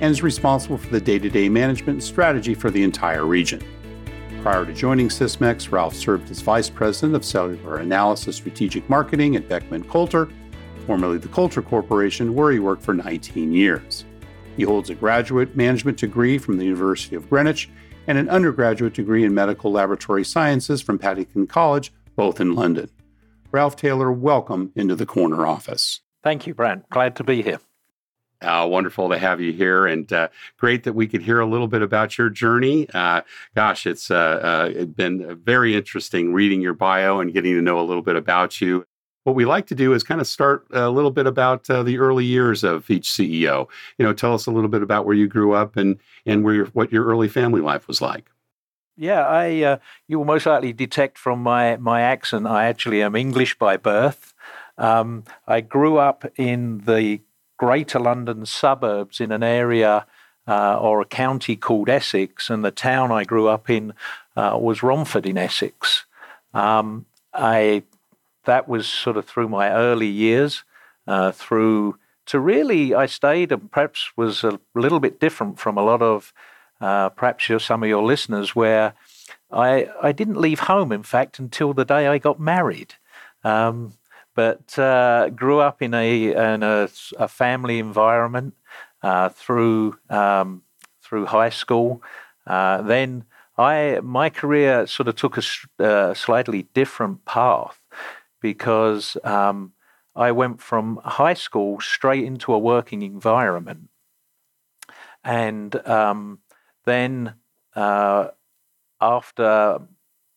and is responsible for the day to day management and strategy for the entire region. Prior to joining Sysmex, Ralph served as Vice President of Cellular Analysis Strategic Marketing at Beckman Coulter, formerly the Coulter Corporation, where he worked for 19 years. He holds a graduate management degree from the University of Greenwich and an undergraduate degree in medical laboratory sciences from Paddington College, both in London. Ralph Taylor, welcome into the corner office. Thank you, Brant. Glad to be here. Uh, wonderful to have you here, and uh, great that we could hear a little bit about your journey. Uh, gosh, it's uh, uh, been very interesting reading your bio and getting to know a little bit about you. What we like to do is kind of start a little bit about uh, the early years of each CEO. You know, tell us a little bit about where you grew up and and where your, what your early family life was like. Yeah, I you will most likely detect from my my accent. I actually am English by birth. Um, I grew up in the Greater London suburbs in an area uh, or a county called Essex, and the town I grew up in uh, was Romford in Essex. Um, I that was sort of through my early years, uh, through to really I stayed and perhaps was a little bit different from a lot of uh, perhaps some of your listeners where I I didn't leave home in fact until the day I got married. Um, but uh, grew up in a in a, a family environment uh, through um, through high school. Uh, then I my career sort of took a uh, slightly different path because um, I went from high school straight into a working environment, and um, then uh, after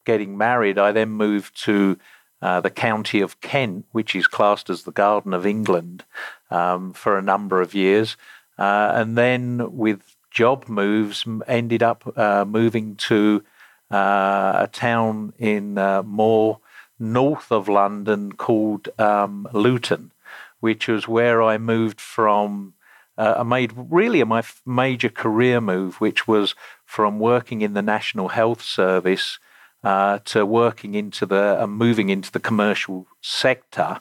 getting married, I then moved to uh, the county of Kent, which is classed as the Garden of England, um, for a number of years. Uh, and then with job moves, ended up uh, moving to uh, a town in uh, more north of London called um, Luton, which was where I moved from. I made really my major career move, which was from working in the National Health Service uh, to working into the uh, moving into the commercial sector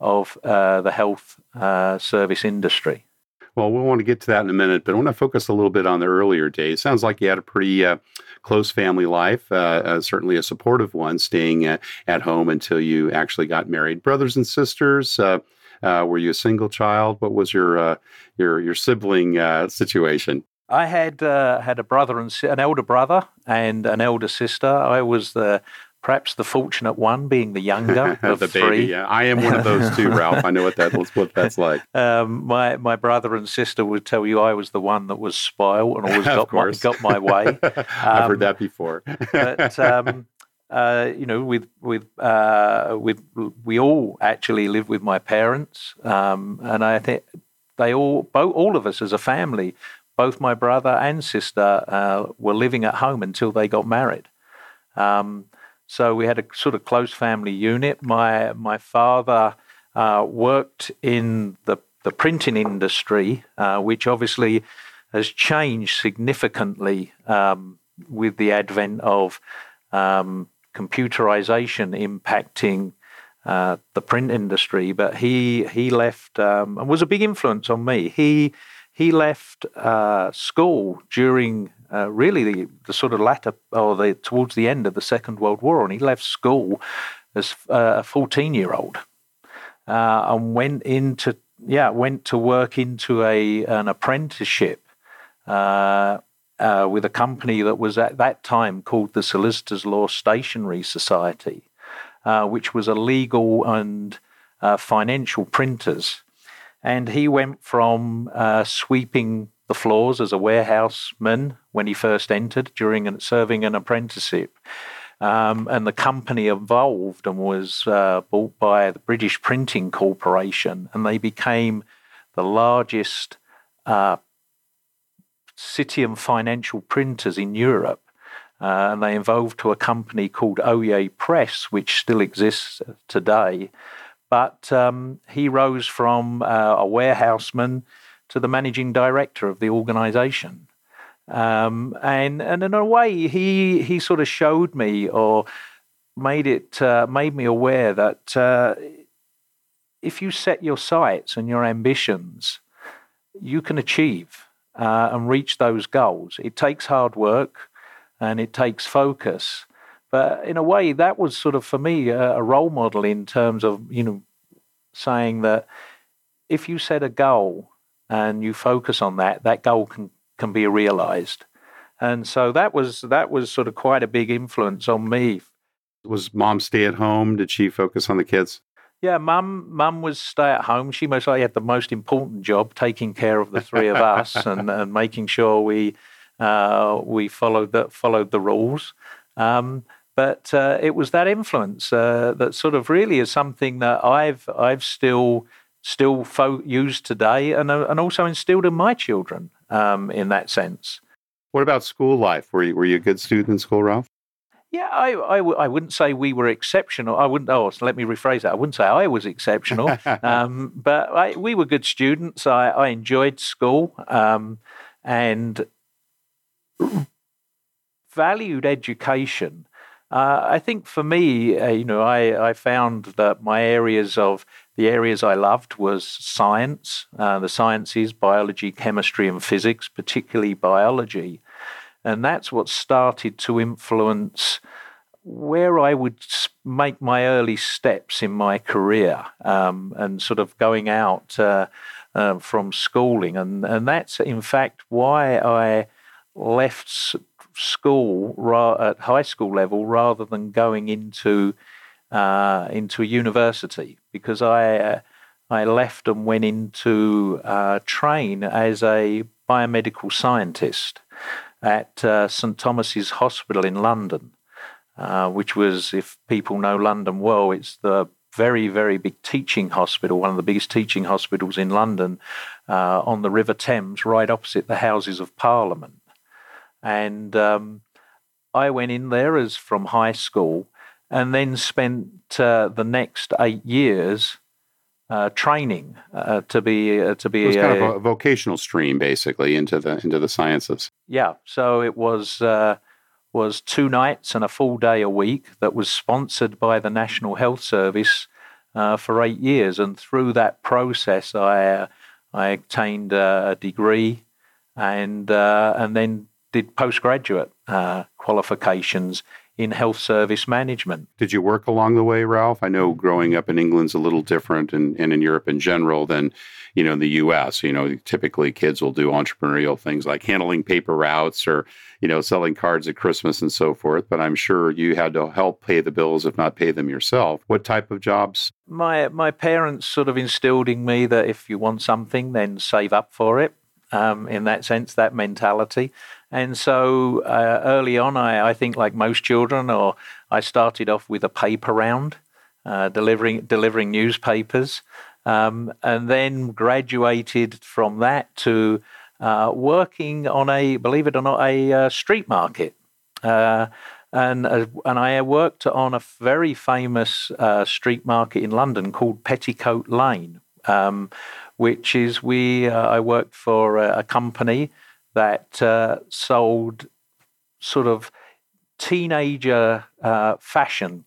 of uh, the health uh, service industry. Well, we'll want to get to that in a minute, but I want to focus a little bit on the earlier days. Sounds like you had a pretty uh, close family life, uh, certainly a supportive one, staying at home until you actually got married. Brothers and sisters, were you a single child? What was your your your sibling situation? I had uh, had a brother and an elder brother and an elder sister. I was the perhaps the fortunate one, being the younger of the three. Baby, yeah, I am one of those too, Ralph. I know what that what that's like. Um, my my brother and sister would tell you I was the one that was spoiled and always got my, got my way. Um, I've heard um, that before. but um, uh, you know, with with uh, with we all actually live with my parents, um, and I think they all both all of us as a family both my brother and sister uh, were living at home until they got married. Um, so we had a sort of close family unit. My my father uh, worked in the the printing industry, uh, which obviously has changed significantly um, with the advent of um, computerization impacting uh, the print industry, but he he left um, and was a big influence on me. He he left uh, school during uh, really the, the sort of latter or the towards the end of the Second World War, and he left school as uh, a fourteen year old uh, and went into yeah went to work into a an apprenticeship. Uh, with a company that was at that time called the Solicitors Law Stationery Society, uh, which was a legal and uh, financial printers. And he went from uh, sweeping the floors as a warehouseman when he first entered during serving an apprenticeship. Um, and the company evolved and was uh, bought by the British Printing Corporation, and they became the largest uh, city and financial printers in Europe. Uh, and they evolved to a company called Oyez Press, which still exists today. But um, he rose from uh, a warehouseman to the managing director of the organization. Um, and, and in a way, he, he sort of showed me or made it uh, made me aware that uh, if you set your sights and your ambitions, you can achieve uh, and reach those goals. It takes hard work and it takes focus. But in a way, that was sort of for me a, a role model in terms of you know saying that if you set a goal and you focus on that, that goal can can be realized. And so that was that was sort of quite a big influence on me. Was mom stay at home? Did she focus on the kids? Yeah, mum mum was stay at home. She most likely had the most important job, taking care of the three of us and, and making sure we uh, we followed the followed the rules. Um, but uh, it was that influence uh, that sort of really is something that I've I've still still fo- used today, and uh, and also instilled in my children um, in that sense. What about school life? Were you were you a good student in school, Ralph? Yeah, I, I, w- I wouldn't say we were exceptional. I wouldn't. Oh, so let me rephrase that. I wouldn't say I was exceptional, um, but I, we were good students. I, I enjoyed school, um, and valued education. Uh, I think for me, uh, you know, I, I found that my areas of the areas I loved was science, uh, the sciences, biology, chemistry, and physics, particularly biology, and that's what started to influence where I would make my early steps in my career, um, and sort of going out uh, uh, from schooling, and and that's in fact why I left school ra- at high school level rather than going into uh, into a university because I uh, I left and went into uh, train as a biomedical scientist at uh, St Thomas's Hospital in London, uh, which was, if people know London well, it's the very, very big teaching hospital, one of the biggest teaching hospitals in London, uh, on the River Thames, right opposite the Houses of Parliament. And um, I went in there as from high school and then spent uh, the next eight years uh, training uh, to be uh, to be it was kind a, of a vocational stream basically into the into the sciences. Yeah, so it was uh, was two nights and a full day a week that was sponsored by the National Health Service uh, for eight years, and through that process, I I obtained a degree and and then did postgraduate uh, qualifications in health service management. Did you work along the way, Ralph? I know growing up in England's a little different and, and in Europe in general than, you know, in the US. You know, typically kids will do entrepreneurial things like handling paper routes or, you know, selling cards at Christmas and so forth. But I'm sure you had to help pay the bills, if not pay them yourself. What type of jobs? My my parents sort of instilled in me that if you want something, then save up for it. Um, in that sense, that mentality. And so uh, early on, I, I, think, like most children, or I started off with a paper round, uh, delivering delivering newspapers, um, and then graduated from that to uh, working on a, believe it or not, a uh, street market. Uh, and, uh, and I worked on a very famous street market in London called Petticoat Lane, um, which is we. I worked for a, a company that uh, sold sort of teenager uh, fashion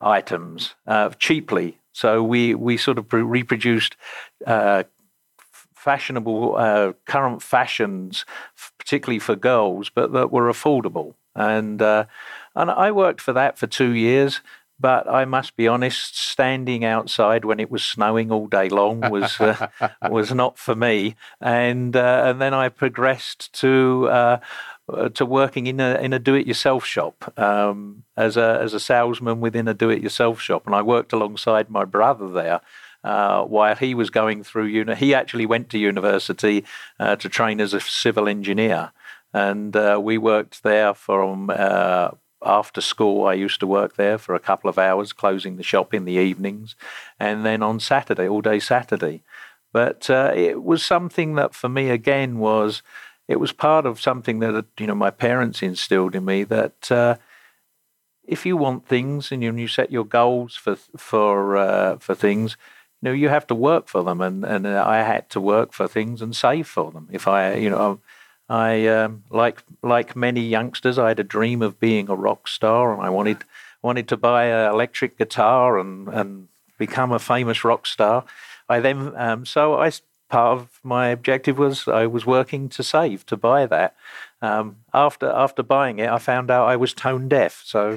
items uh, cheaply. So we, we sort of reproduced uh, fashionable uh, current fashions, particularly for girls, but that were affordable. And uh, and I worked for that for two years. But I must be honest, standing outside when it was snowing all day long was uh, was not for me. And uh, and then I progressed to uh, to working in a in a do-it-yourself shop um, as a as a salesman within a do-it-yourself shop, and I worked alongside my brother there. Uh, while he was going through uni, he actually went to university uh, to train as a civil engineer, and uh, we worked there from uh, after school, I used to work there for a couple of hours, closing the shop in the evenings, and then on Saturday, all day Saturday. But uh, it was something that for me again was it was part of something that you know my parents instilled in me that uh, if you want things and you, you set your goals for for uh, for things, you know you have to work for them, and and I had to work for things and save for them. If I you know I um, like like many youngsters, I had a dream of being a rock star, and I wanted wanted to buy an electric guitar and and become a famous rock star. I then um, so I part of my objective was I was working to save to buy that. Um, after after buying it, I found out I was tone deaf. So,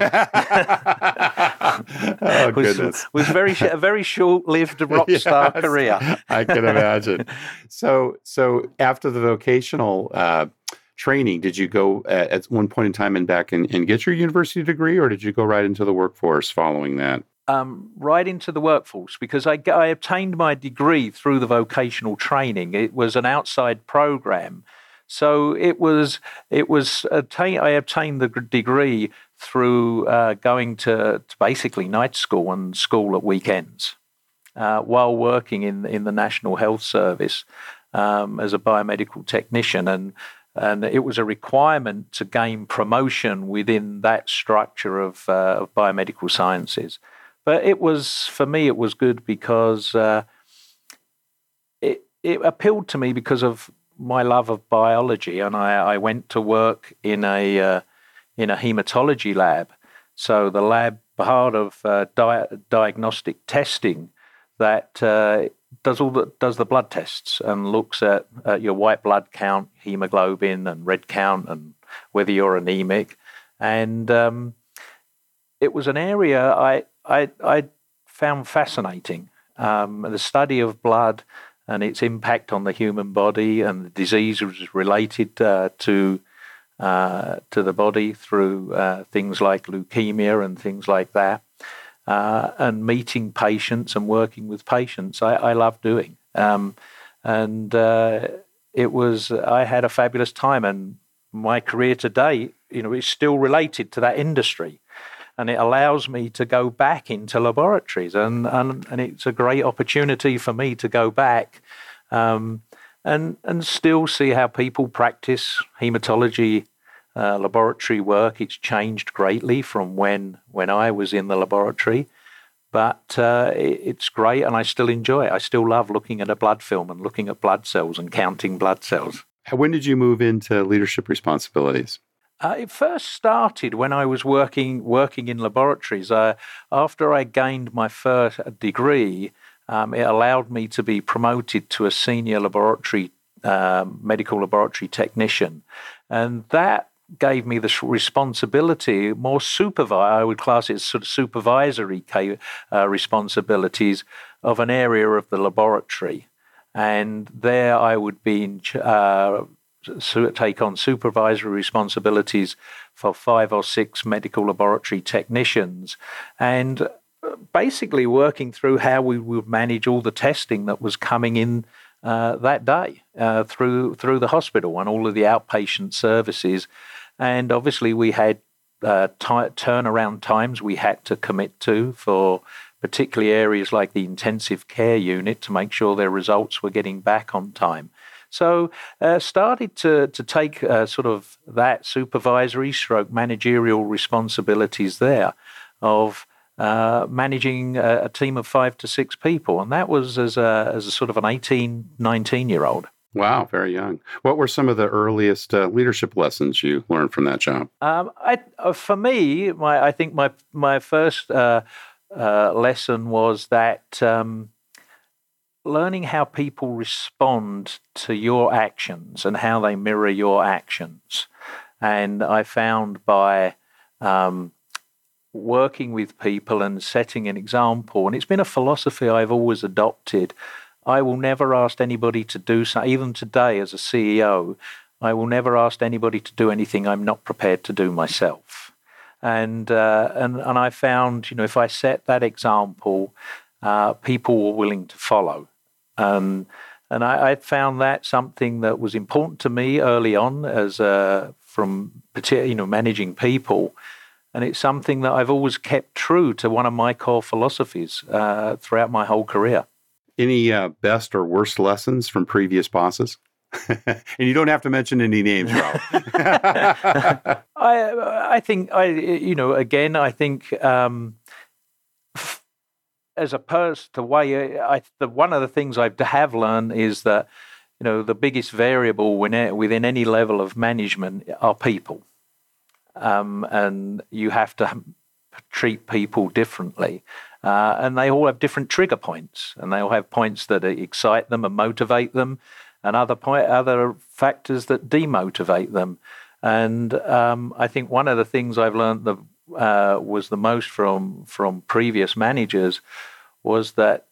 oh was, goodness, was very a very short lived rock star career. I can imagine. So so after the vocational. Uh, training did you go at, at, one point in time and back and, and get your university degree or did you go right into the workforce following that um, right into the workforce because I, I, obtained my degree through the vocational training. It was an outside program, so it was it was attain, I obtained the degree through uh, going to, to, basically night school and school at weekends uh, while working in in the National Health Service um, as a biomedical technician and. And it was a requirement to gain promotion within that structure of, uh, of biomedical sciences. But it was for me, it was good because uh, it it appealed to me because of my love of biology, and I, I went to work in a uh, in a hematology lab. So the lab part of uh, di- diagnostic testing that uh, does all the does the blood tests and looks at, at your white blood count, hemoglobin, and red count, and whether you're anemic. And um, it was an area I I, I found fascinating. Um, the study of blood and its impact on the human body and the diseases related uh, to uh, to the body through uh, things like leukemia and things like that, uh, and meeting patients and working with patients. I, I love doing, um, and uh, it was I had a fabulous time, and my career today, you know, is still related to that industry and it allows me to go back into laboratories, and and, and it's a great opportunity for me to go back. Um, and and still see how people practice hematology uh, laboratory work. It's changed greatly from when when I was in the laboratory, but uh, it, it's great, and I still enjoy it. I still love looking at a blood film and looking at blood cells and counting blood cells. When did you move into leadership responsibilities? Uh, it first started when I was working working in laboratories. Uh, after I gained my first degree, um, it allowed me to be promoted to a senior laboratory um, medical laboratory technician, and that gave me the responsibility, more supervise. I would class it as sort of supervisory uh, responsibilities of an area of the laboratory, and there I would be in. Uh, take on supervisory responsibilities for five or six medical laboratory technicians and uh, basically working through how we would manage all the testing that was coming in uh, that day uh, through through the hospital and all of the outpatient services. And obviously we had uh, t- turnaround times we had to commit to for particularly areas like the intensive care unit to make sure their results were getting back on time so uh, started to to take uh, sort of that supervisory stroke managerial responsibilities there of uh, managing a, a, team of five to six people. And that was as a, as a sort of an 18, 19 year old. Wow, very young. What were some of the earliest uh, leadership lessons you learned from that job? Um, I, uh, for me, my, I think my my first uh, uh, lesson was that um, learning how people respond to your actions and how they mirror your actions. And I found by um, working with people and setting an example, and it's been a philosophy I've always adopted. I will never ask anybody to do something, even today as a CEO, I will never ask anybody to do anything I'm not prepared to do myself. And, uh, and, and I found, you know, if I set that example, uh, people were willing to follow. Um, and I, I, found that something that was important to me early on as uh, from you know managing people, and it's something that I've always kept true to one of my core philosophies uh, throughout my whole career. Any uh, best or worst lessons from previous bosses? and you don't have to mention any names, Ralph. I I think I you know again I think um, as opposed to way I the one of the things I have learned is that you know the biggest variable within any level of management are people, um, and you have to treat people differently. Uh, and they all have different trigger points, and they all have points that excite them and motivate them, and other point, other factors that demotivate them. And um, I think one of the things I've learned the, uh, was the most from from previous managers was that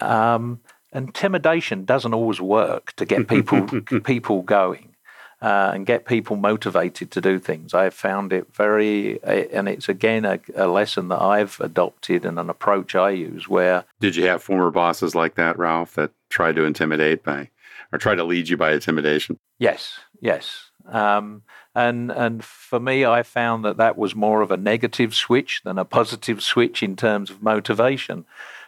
um, intimidation doesn't always work to get people people going. Uh, and get people motivated to do things. I have found it very, and it's again a, a, lesson that I've adopted and an approach I use. Where did you have former bosses like that, Ralph, that tried to intimidate by or try to lead you by intimidation? Yes, yes. Um, and and for me, I found that that was more of a negative switch than a positive switch in terms of motivation.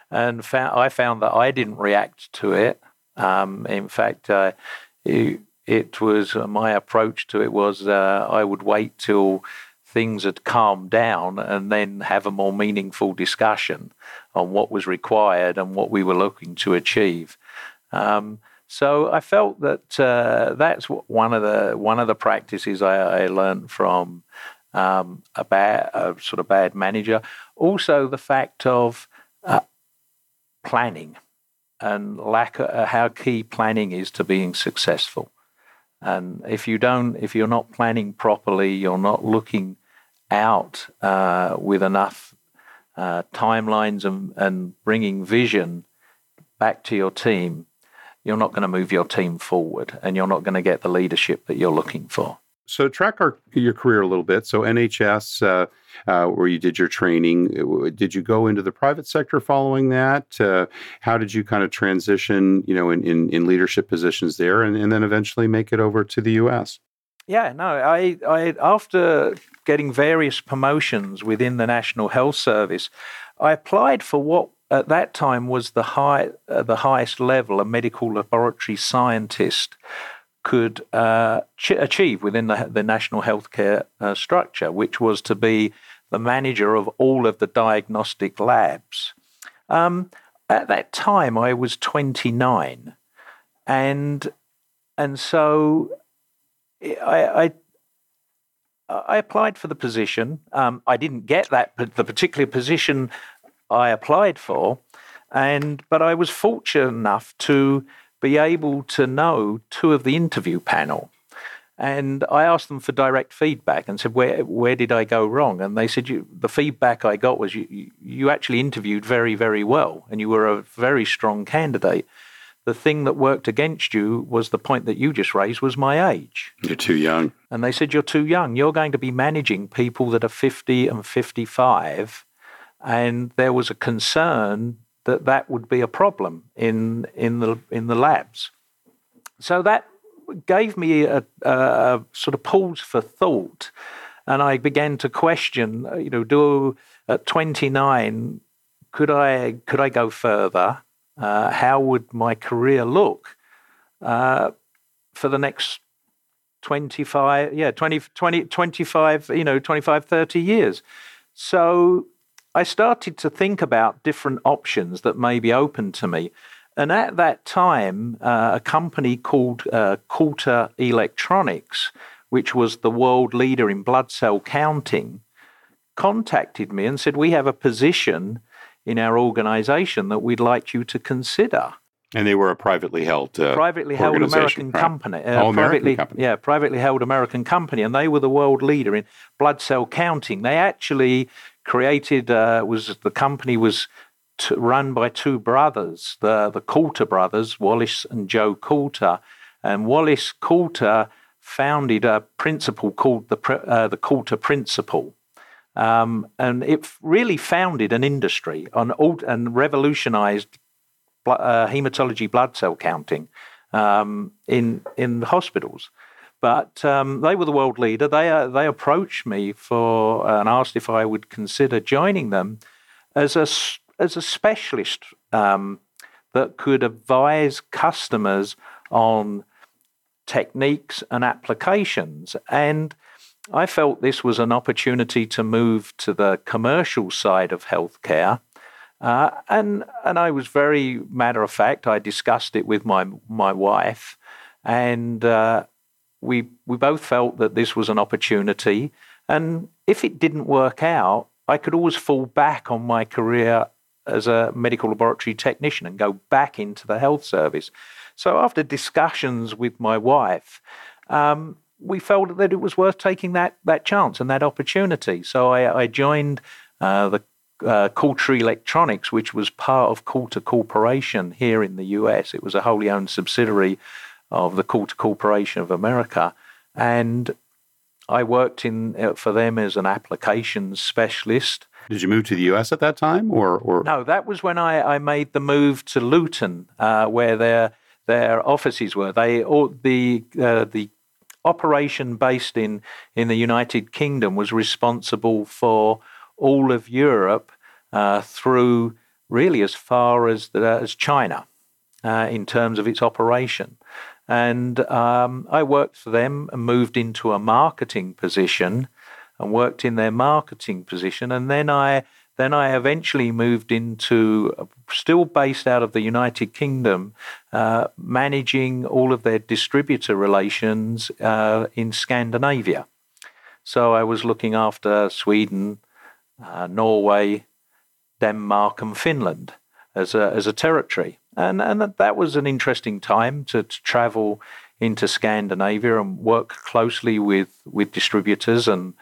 And found, I found that I didn't react to it. Um, in fact, uh, it, it, was uh, my approach to it was uh, I would wait till things had calmed down and then have a more meaningful discussion on what was required and what we were looking to achieve. Um, so I felt that uh, that's one of the one of the practices I, I learned from um, a bad a sort of bad manager. Also, the fact of uh, planning and lack of, uh, how key planning is to being successful. And if you don't, if you're not planning properly, you're not looking out uh, with enough uh, timelines and, and bringing vision back to your team you're not going to move your team forward and you're not going to get the leadership that you're looking for. So, track our, your career a little bit. So, NHS, uh, uh, where you did your training, did you go into the private sector following that? Uh, how did you kind of transition, you know, in, in, in leadership positions there, and, and, then eventually make it over to the U.S.? Yeah, no, I, I after getting various promotions within the National Health Service, I applied for what at that time was the high uh, the highest level a medical laboratory scientist could uh, ch- achieve within the, the national healthcare uh, structure, which was to be the manager of all of the diagnostic labs. Um, at that time, I was 29, and and so I, I I applied for the position. Um, I didn't get that the particular position I applied for, and but I was fortunate enough to be able to know two of the interview panel. And I asked them for direct feedback and said, "Where where did I go wrong?" And they said, "The feedback I got was you you actually interviewed very very well, and you were a very strong candidate. The thing that worked against you was the point that you just raised was my age. You're too young." And they said, "You're too young. You're going to be managing people that are 50 and 55." And there was a concern that that would be a problem in in the in the labs. So that gave me a, a sort of pause for thought, and I began to question. You know, do at twenty nine could I could I go further? Uh, how would my career look uh, for the next 25 yeah 20, 20 25 you know 25 30 years so I started to think about different options that may be open to me. And at that time, uh, a company called uh, Coulter Electronics, which was the world leader in blood cell counting, contacted me and said, We have a position in our organization that we'd like you to consider. And they were a privately held uh, privately held American right? company. Uh, oh, American company. Yeah, privately held American company, and they were the world leader in blood cell counting. They actually created uh, was the company was run by two brothers, the the Coulter brothers, Wallace and Joe Coulter, and Wallace Coulter founded a principle called the uh, the Coulter Principle. Um, and it really founded an industry on, and revolutionized uh, hematology blood cell counting um, in in hospitals. But um, they were the world leader. They uh, they approached me for uh, and asked if I would consider joining them as a as a specialist um, that could advise customers on techniques and applications. And I felt this was an opportunity to move to the commercial side of healthcare uh, and and I was very matter of fact. I discussed it with my my wife, and uh, we we both felt that this was an opportunity. And if it didn't work out, I could always fall back on my career as a medical laboratory technician and go back into the health service. So after discussions with my wife, um, we felt that it was worth taking that that chance and that opportunity. So I, I joined uh, the uh, Coulter Electronics, which was part of Coulter Corporation here in the US. It was a wholly owned subsidiary of the Coulter Corporation of America. And I worked in uh, for them as an applications specialist. Did you move to the U.S. at that time, or, or? no? That was when I, I made the move to Luton, uh, where their their offices were. They all, the uh, the operation based in in the United Kingdom was responsible for all of Europe uh, through really as far as, the, as China uh, in terms of its operation. And um, I worked for them and moved into a marketing position and worked in their marketing position. And then I then I eventually moved into, still based out of the United Kingdom, uh, managing all of their distributor relations uh, in Scandinavia. So I was looking after Sweden, uh, Norway, Denmark, and Finland as a, as a territory. And, and that was an interesting time to, to travel into Scandinavia and work closely with, with distributors and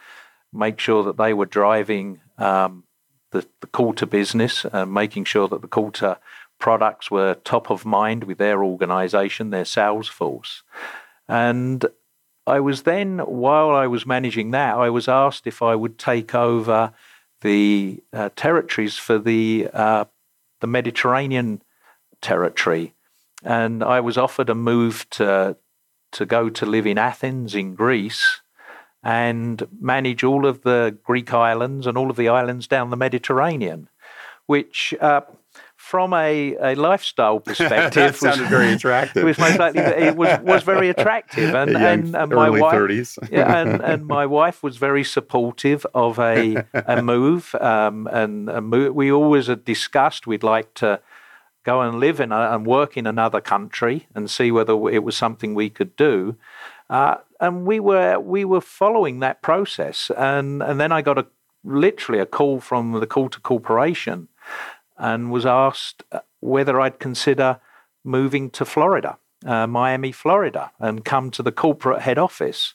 make sure that they were driving um, the, the to business, uh, making sure that the Coulter products were top of mind with their organization, their sales force. And I was then, while I was managing that, I was asked if I would take over the uh, territories for the uh, the Mediterranean territory, and I was offered a move to to go to live in Athens in Greece and manage all of the Greek islands and all of the islands down the Mediterranean, which uh, from a, a lifestyle perspective, that sounded was, very attractive. was most likely it was was very attractive, and and, and my wife, 30s. yeah, and, and my wife was very supportive of a a move, um, and a move, we always had discussed we'd like to go and live in a, and work in another country and see whether it was something we could do. Uh, and we were we were following that process, and and then I got a literally a call from the Coulter Corporation and was asked uh, whether I'd consider moving to Florida, uh, Miami, Florida, and come to the corporate head office.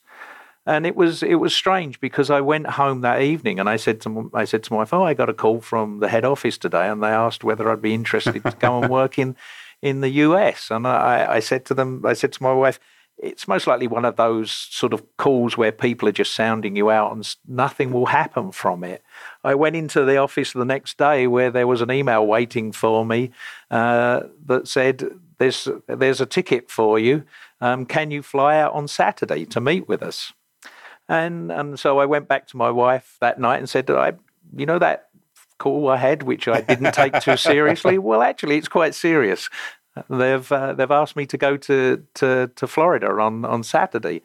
And it was it was strange because I went home that evening and I said to I said to my wife, "Oh, I got a call from the head office today, and they asked whether I'd be interested to come and work in in the US." And I, I said to them, I said to my wife, it's most likely one of those sort of calls where people are just sounding you out and nothing will happen from it. I went into the office the next day where there was an email waiting for me uh, that said, there's, there's a ticket for you. Um, can you fly out on Saturday to meet with us? And, and so I went back to my wife that night and said, I, you know, that call I had, which I didn't take too seriously. well, actually, it's quite serious. They've uh, they've asked me to go to, to, to Florida on, on Saturday.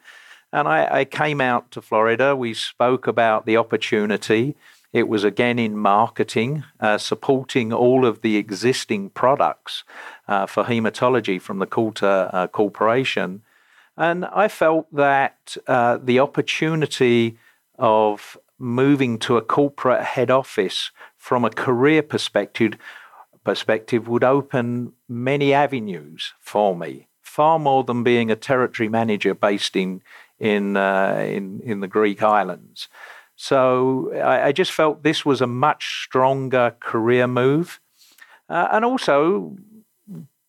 And I, I, came out to Florida. We spoke about the opportunity. It was again in marketing, uh, supporting all of the existing products uh, for hematology from the Coulter uh, Corporation. And I felt that uh, the opportunity of moving to a corporate head office from a career perspective, perspective would open many avenues for me, far more than being a territory manager based in in uh, in, in the Greek islands. So I, I, just felt this was a much stronger career move, uh, and also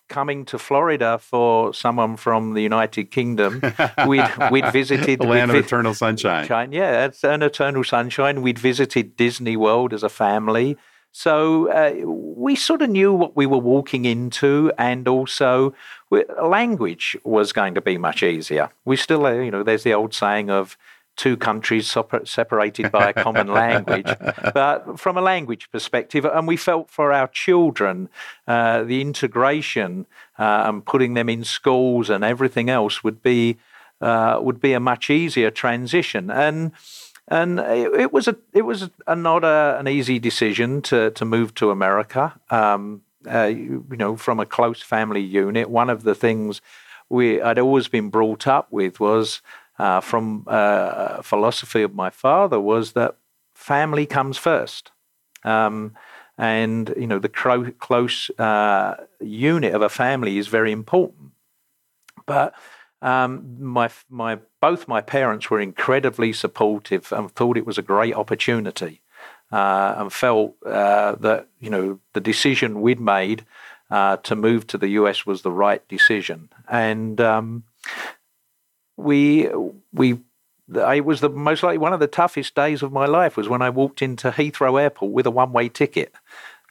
coming to Florida for someone from the United Kingdom. We'd we'd visited the land of eternal sunshine. Yeah, it's an eternal sunshine. We'd visited Disney World as a family. So uh, we sort of knew what we were walking into, and also we, language was going to be much easier. We still, uh, you know, there's the old saying of two countries separated by a common language. But from a language perspective, and we felt for our children, uh, the integration uh, and putting them in schools and everything else would be uh, would be a much easier transition. And and it, it was a it was a, not a, an easy decision to to move to America. Um, uh, you, you, know, from a close family unit, one of the things we I'd always been brought up with was uh, from uh, philosophy of my father was that family comes first. Um, and you know the cro- close uh, unit of a family is very important. But um, my my both my parents were incredibly supportive and thought it was a great opportunity, uh, and felt uh, that you know the decision we'd made uh, to move to the US was the right decision. And um, we we it was the most likely one of the toughest days of my life was when I walked into Heathrow Airport with a one way ticket.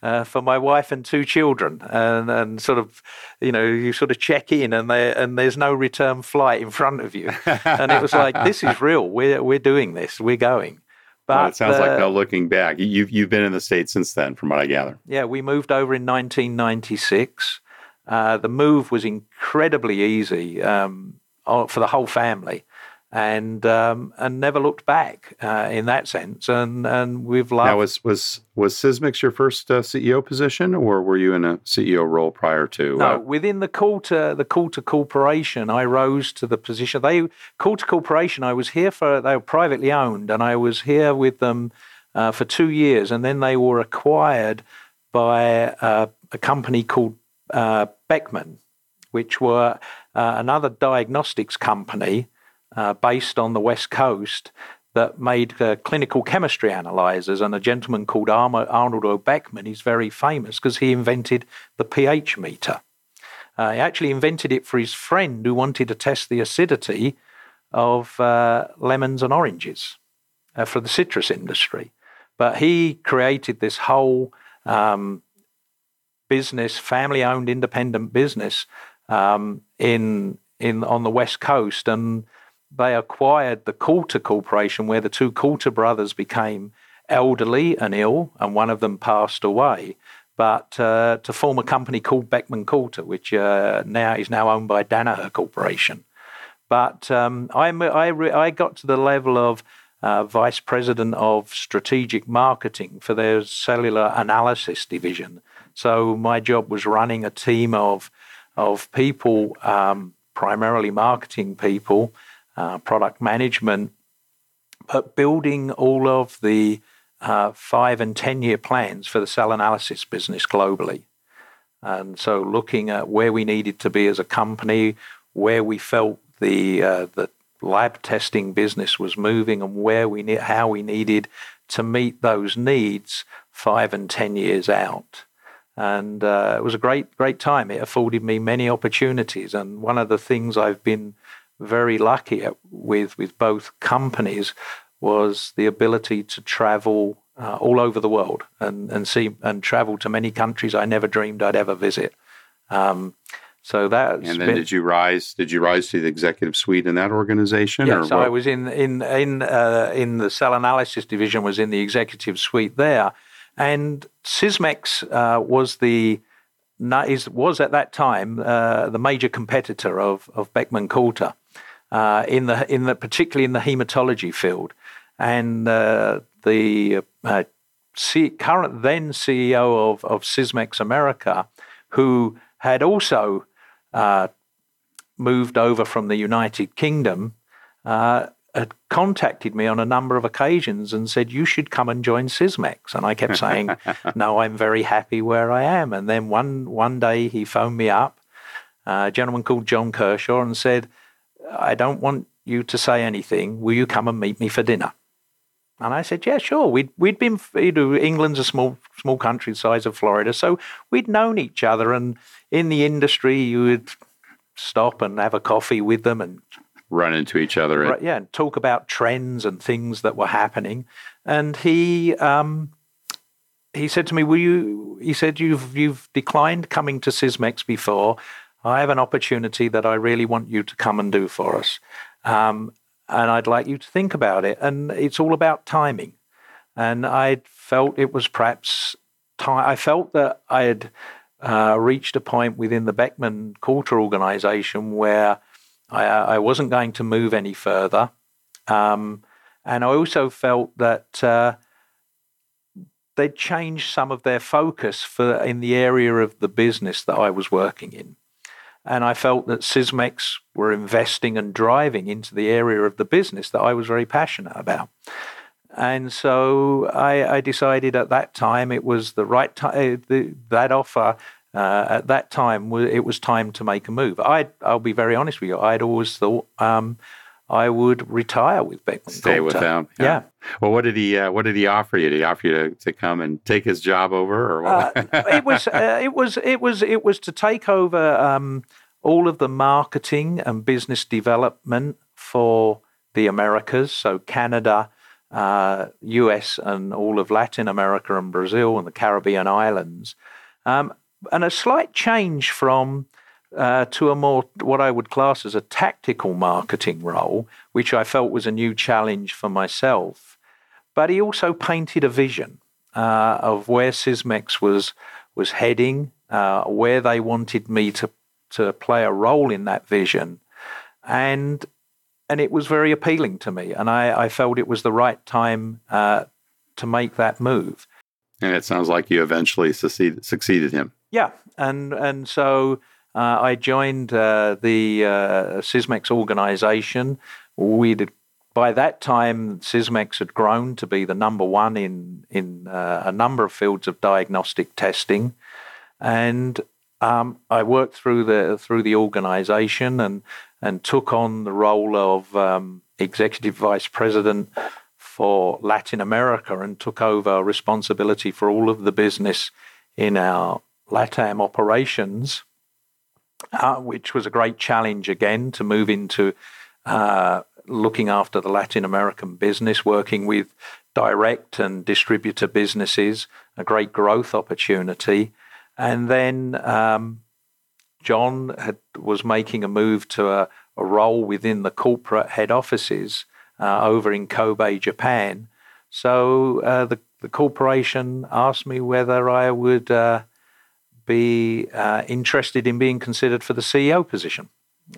Uh, for my wife and two children, and, and sort of, you know, you sort of check in, and there and there's no return flight in front of you, and it was like this is real. We're we're doing this. We're going. But well, it sounds uh, like no looking back. You've you've been in the states since then, from what I gather. Yeah, we moved over in 1996. Uh, the move was incredibly easy. Um, for the whole family, and um, and never looked back uh, in that sense. And and we've loved. Now, was was was Sysmex your first uh, CEO position, or were you in a CEO role prior to? No, uh... within the Coulter the Coulter Corporation, I rose to the position. They Coulter Corporation. I was here for they were privately owned, and I was here with them uh, for two years, and then they were acquired by uh, a company called uh, Beckman, which were uh, another diagnostics company uh, based on the West Coast that made uh, clinical chemistry analyzers. And a gentleman called Arnold O. Beckman is very famous because he invented the pH meter. Uh, he actually invented it for his friend who wanted to test the acidity of uh, lemons and oranges uh, for the citrus industry. But he created this whole um, business, family owned independent business um, in in on the west coast, and they acquired the Coulter Corporation, where the two Coulter brothers became elderly and ill, and one of them passed away. But uh, to form a company called Beckman Coulter, which uh, now is now owned by Danaher Corporation. But um, I, I, I got to the level of uh, vice president of strategic marketing for their cellular analysis division. So my job was running a team of of people, um, primarily marketing people, uh, product management, but building all of the uh, five and 10 year plans for the cell analysis business globally. And so looking at where we needed to be as a company, where we felt the, uh, the lab testing business was moving and where we ne- how we needed to meet those needs five and 10 years out and uh, it was a great, great time. It afforded me many opportunities, and one of the things I've been very lucky at, with with both companies was the ability to travel uh, all over the world and and see and travel to many countries I never dreamed I'd ever visit. Um, so that and then been, did you rise? Did you rise to the executive suite in that organization? Yes, I was in in in uh, in the cell analysis division. Was in the executive suite there, and Sysmex uh, was the is, was at that time uh, the major competitor of, of Beckman Coulter uh, in the in the particularly in the hematology field, and uh, the uh, C, current then CEO of of Sysmex America, who had also uh, moved over from the United Kingdom, had contacted me on a number of occasions and said, You should come and join Sysmex. And I kept saying, No, I'm very happy where I am. And then one, one day he phoned me up, uh, a gentleman called John Kershaw, and said, I don't want you to say anything. Will you come and meet me for dinner? And I said, yeah, sure. We'd, we'd been, you know, England's a small, small country the size of Florida. So we'd known each other. And in the industry, you would stop and have a coffee with them and run into each other. Yeah, and talk about trends and things that were happening. And he um, he said to me, "Will you?" He said, "You've you've declined coming to Sysmex before. I have an opportunity that I really want you to come and do for us, um, and I'd like you to think about it. And it's all about timing. And I felt it was perhaps time. I felt that I had." Uh, reached a point within the Beckman Coulter organization where I, I wasn't going to move any further. Um, and I also felt that uh, they'd changed some of their focus for in the area of the business that I was working in. And I felt that Sysmex were investing and driving into the area of the business that I was very passionate about. And so I, I decided at that time it was the right time, uh, that offer uh, at that time, it was time to make a move. I, will be very honest with you. I'd always thought um, I would retire with Beckman. Stay with them. Yeah. yeah. Well, what did he? Uh, what did he offer you? Did he offer you to, to come and take his job over, or what? uh, it was. Uh, it was. It was. It was to take over um, all of the marketing and business development for the Americas, so Canada. US uh, and all of Latin America and Brazil and the Caribbean islands, um, and a slight change from uh, to a more what I would class as a tactical marketing role, which I felt was a new challenge for myself. But he also painted a vision uh, of where Sysmex was was heading, uh, where they wanted me to to play a role in that vision, and and it was very appealing to me, and I, I felt it was the right time uh, to make that move. And it sounds like you eventually succeeded, succeeded him. Yeah, and and so uh, I joined uh, the uh, Sysmex organization. We by that time, Sysmex had grown to be the number one in in uh, a number of fields of diagnostic testing, and um, I worked through the through the organization and and took on the role of um, executive vice president for Latin America and took over responsibility for all of the business in our LATAM operations, uh, which was a great challenge again to move into uh, looking after the Latin American business, working with direct and distributor businesses, a great growth opportunity. And then um, John had, was making a move to a, a, role within the corporate head offices uh, over in Kobe, Japan. So uh, the, the corporation asked me whether I would uh, be uh, interested in being considered for the CEO position,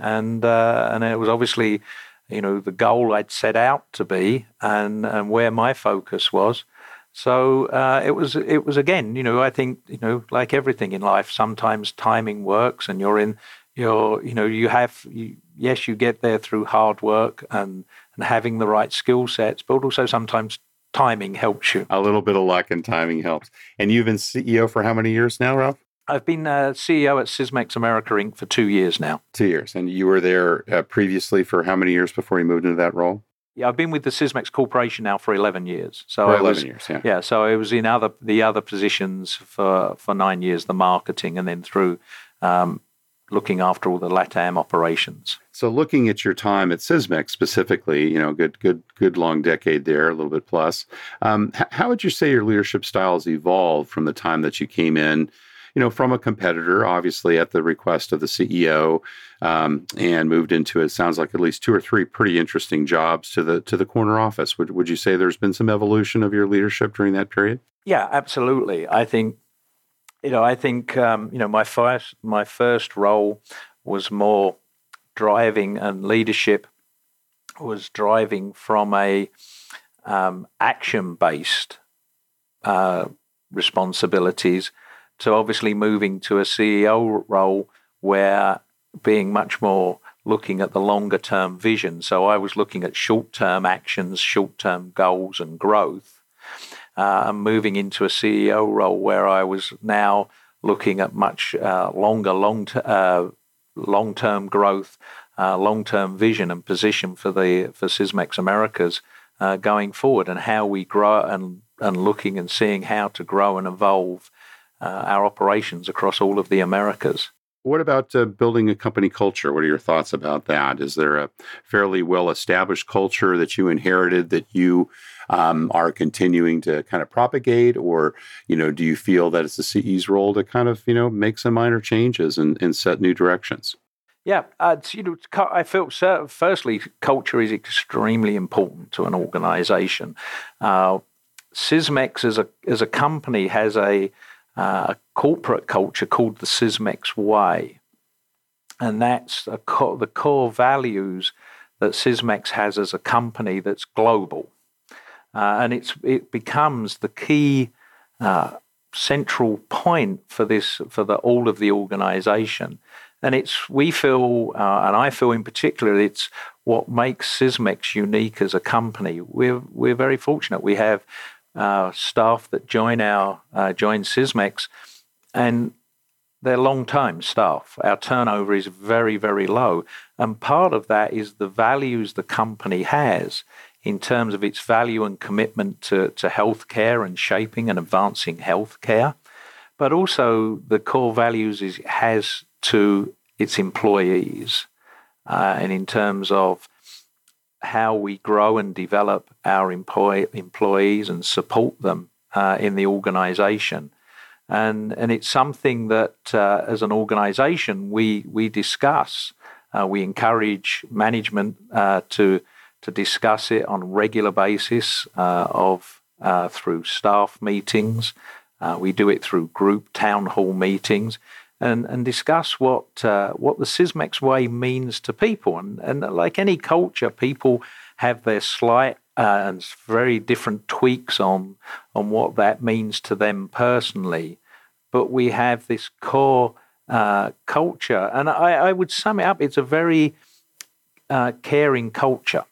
and uh, and it was obviously, you know, the goal I'd set out to be, and and where my focus was. So uh, it was it was again, you know, I think you know, like everything in life, sometimes timing works, and you're in, you're you know, you have you, yes, you get there through hard work and and having the right skill sets, but also sometimes timing helps you. A little bit of luck and timing helps. And you've been CEO for how many years now, Ralph? I've been uh, CEO at Sysmex America Inc. for two years now. Two years. And you were there uh, previously for how many years before you moved into that role? Yeah, I've been with the Sysmex Corporation now for 11 years. So for 11 was, years, yeah. Yeah, so I was in other the other positions for, for nine years, the marketing, and then through um, looking after all the LATAM operations. So looking at your time at Sysmex specifically, you know, good, good, good long decade there, a little bit plus. Um, how would you say your leadership styles evolved from the time that you came in you know, from a competitor, obviously at the request of the CEO, um, and moved into it sounds like at least two or three pretty interesting jobs to the to the corner office. Would would you say there's been some evolution of your leadership during that period? Yeah, absolutely. I think, you know, I think um, you know my first my first role was more driving and leadership was driving from a um, action based uh, responsibilities to obviously moving to a CEO role where being much more looking at the longer term vision. So I was looking at short term actions, short term goals, and growth. Uh, and moving into a CEO role where I was now looking at much uh, longer, long uh, long term growth, uh, long term vision and position for the for Sysmex Americas uh, going forward, and how we grow and and looking and seeing how to grow and evolve uh, our operations across all of the Americas. What about uh, building a company culture? What are your thoughts about that? Is there a fairly well established culture that you inherited that you um, are continuing to kind of propagate, or you know, do you feel that it's the CE's role to kind of you know make some minor changes and, and set new directions? Yeah, uh, you know, I feel firstly, culture is extremely important to an organisation. Uh, Sysmex as a as a company has a uh, a corporate culture called the Sysmex Way. And that's co- the core values that Sysmex has as a company that's global. Uh, and it's, it becomes the key uh, central point for this for the all of the organization. And it's we feel, uh, and I feel in particular, it's what makes Sysmex unique as a company. We're we're very fortunate. We have uh, staff that join our uh, join Sysmex, and they're long-time staff. Our turnover is very, very low, and part of that is the values the company has in terms of its value and commitment to, to healthcare and shaping and advancing healthcare, but also the core values it has to its employees, uh, and in terms of how we grow and develop our employ- employees and support them uh, in the organization. And, and it's something that, uh, as an organization, we, we discuss. Uh, we encourage management uh, to, to discuss it on a regular basis uh, of, uh, through staff meetings. we do it through group town hall meetings and, and discuss what uh, what the Sysmex way means to people. And, and like any culture, people have their slight uh, and very different tweaks on on what that means to them personally. But we have this core uh, culture, and I, I, would sum it up: it's a very uh, caring culture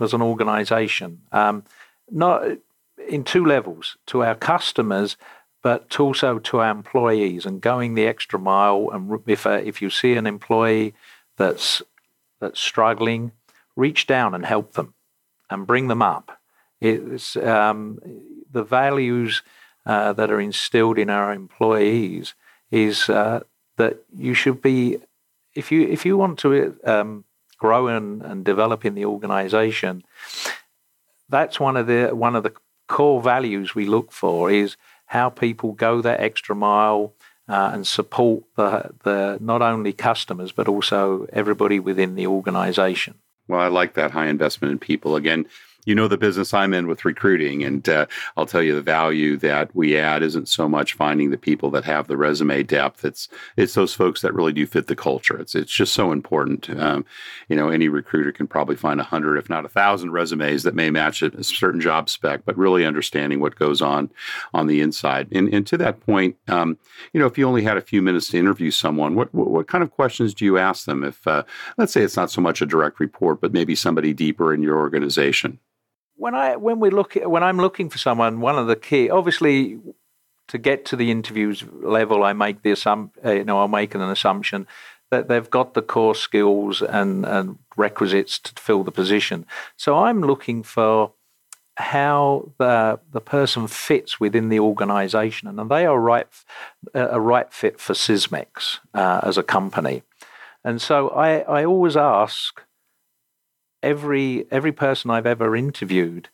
as an organisation. Um, not in two levels to our customers but also to our employees and going the extra mile. And if, uh, if you see an employee that's, that's struggling, reach down and help them and bring them up. It's um, the values uh, that are instilled in our employees is uh, that you should be, if you if you want to um, grow and, and develop in the organisation, that's one of the one of the core values we look for is how people go that extra mile uh, and support the, the not only customers but also everybody within the organization. Well, I like that high investment in people. Again, you know the business I'm in with recruiting, and uh, I'll tell you the value that we add isn't so much finding the people that have the resume depth. It's it's those folks that really do fit the culture. It's it's just so important. Um, you know, any recruiter can probably find a hundred, if not a thousand, resumes that may match a, certain job spec, but really understanding what goes on on the inside. And and to that point, um, you know, if you only had a few minutes to interview someone, what what, what kind of questions do you ask them? If uh, let's say it's not so much a direct report, but maybe somebody deeper in your organization when I when we look at, when I'm looking for someone, one of the key, obviously, to get to the interviews level, I make the assumption, uh, you know, I'll make an assumption that they've got the core skills and, and requisites to fill the position. So I'm looking for how the the person fits within the organisation, and they are right a right fit for Sysmex uh, as a company. And so I, I always ask every every person I've ever interviewed,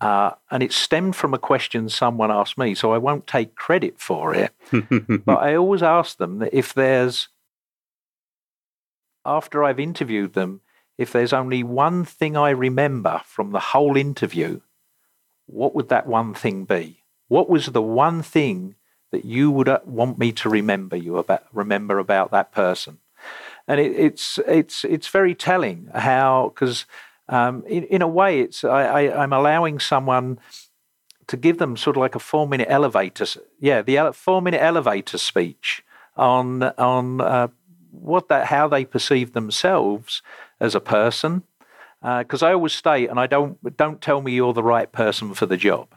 uh, and it stemmed from a question someone asked me, so I won't take credit for it. but I always ask them that if there's after I've interviewed them, if there's only one thing I remember from the whole interview, what would that one thing be? What was the one thing that you would uh, want me to remember you about remember about that person? And it, it's it's it's very telling how because um, in, in a way it's I, I, I'm allowing someone to give them sort of like a four minute elevator yeah the four minute elevator speech on on uh, what that how they perceive themselves as a person. Because uh, I always state, and I don't don't tell me you're the right person for the job.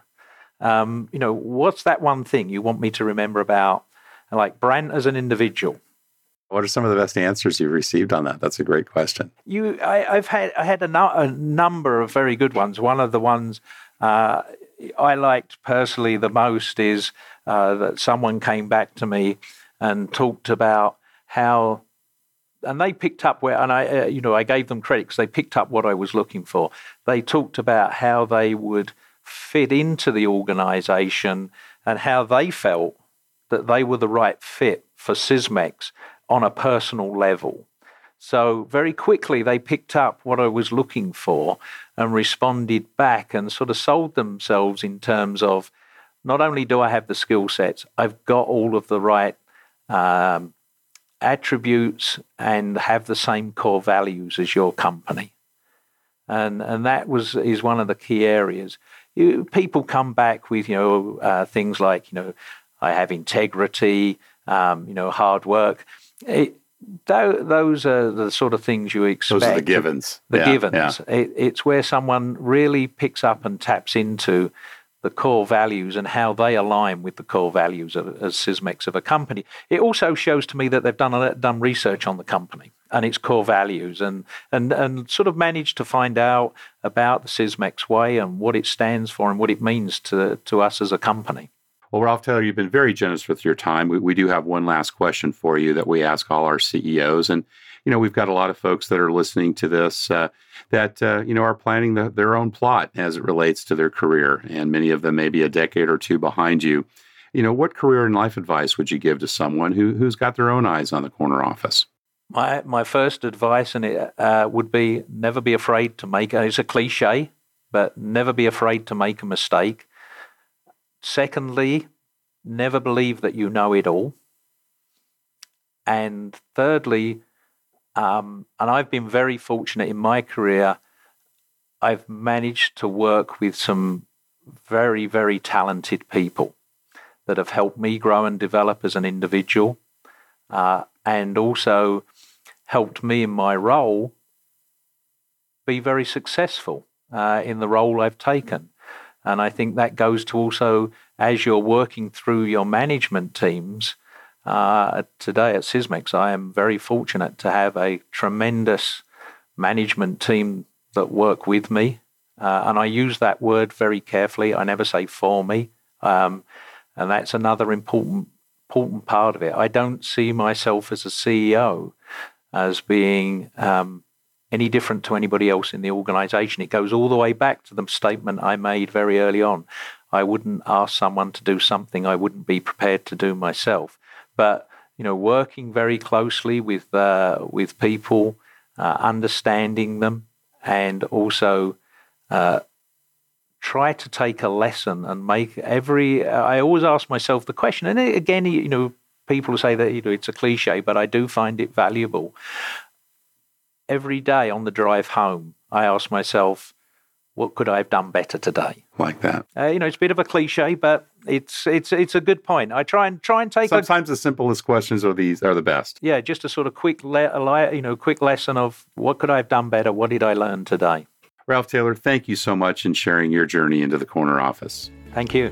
Um, you know, what's that one thing you want me to remember about, like Brant as an individual? What are some of the best answers you've received on that? That's a great question. You, I, have had I had a, no, a, number of very good ones. One of the ones uh, I liked personally the most is uh, that someone came back to me and talked about how, and they picked up where, and I, uh, you know, I gave them credit because they picked up what I was looking for. They talked about how they would fit into the organization and how they felt that they were the right fit for Sysmex on a personal level. So very quickly they picked up what I was looking for and responded back and sort of sold themselves in terms of not only do I have the skill sets, I've got all of the right um, attributes and have the same core values as your company. And, and that was is one of the key areas. You, people come back with you know uh, things like you know I have integrity, um, you know hard work. It, those are the sort of things you expect. Those are the givens. The yeah, givens. Yeah. It, it's where someone really picks up and taps into the core values and how they align with the core values of, as Sysmex of a company. It also shows to me that they've done done research on the company and its core values and, and, and sort of managed to find out about the Sysmex way and what it stands for and what it means to, to us as a company. Well, Ralph Taylor, you've been very generous with your time. We, we do have one last question for you that we ask all our CEOs. And, you know, we've got a lot of folks that are listening to this uh, that, uh, you know, are planning the, their own plot as it relates to their career. And many of them may be a decade or two behind you. You know, what career and life advice would you give to someone who, who's got their own eyes on the corner office? My, my first advice and it uh, would be never be afraid to make, it's a cliche, but never be afraid to make a mistake Secondly, never believe that you know it all. And thirdly, um, and I've been very fortunate in my career, I've managed to work with some very, very talented people that have helped me grow and develop as an individual uh, and also helped me in my role be very successful uh, in the role I've taken. And I think that goes to also as you're working through your management teams. Uh, today at Sysmex, I am very fortunate to have a tremendous management team that work with me. Uh, and I use that word very carefully. I never say for me. Um, and that's another important important part of it. I don't see myself as a CEO as being um, any different to anybody else in the organization. It goes all the way back to the statement I made very early on. I wouldn't ask someone to do something I wouldn't be prepared to do myself. But you know, working very closely with uh, with people, uh, understanding them, and also uh, try to take a lesson and make every. I always ask myself the question, and again, you know, people say that you know it's a cliche, but I do find it valuable every day on the drive home, I ask myself, what could I have done better today? Like that. Uh, you know, it's a bit of a cliche, but it's it's it's a good point. I try and try and take. Sometimes a, the simplest questions are these are the best. Yeah, just a sort of quick, le- you know, quick lesson of what could I have done better? What did I learn today? Ralph Taylor, thank you so much in sharing your journey into the corner office. Thank you.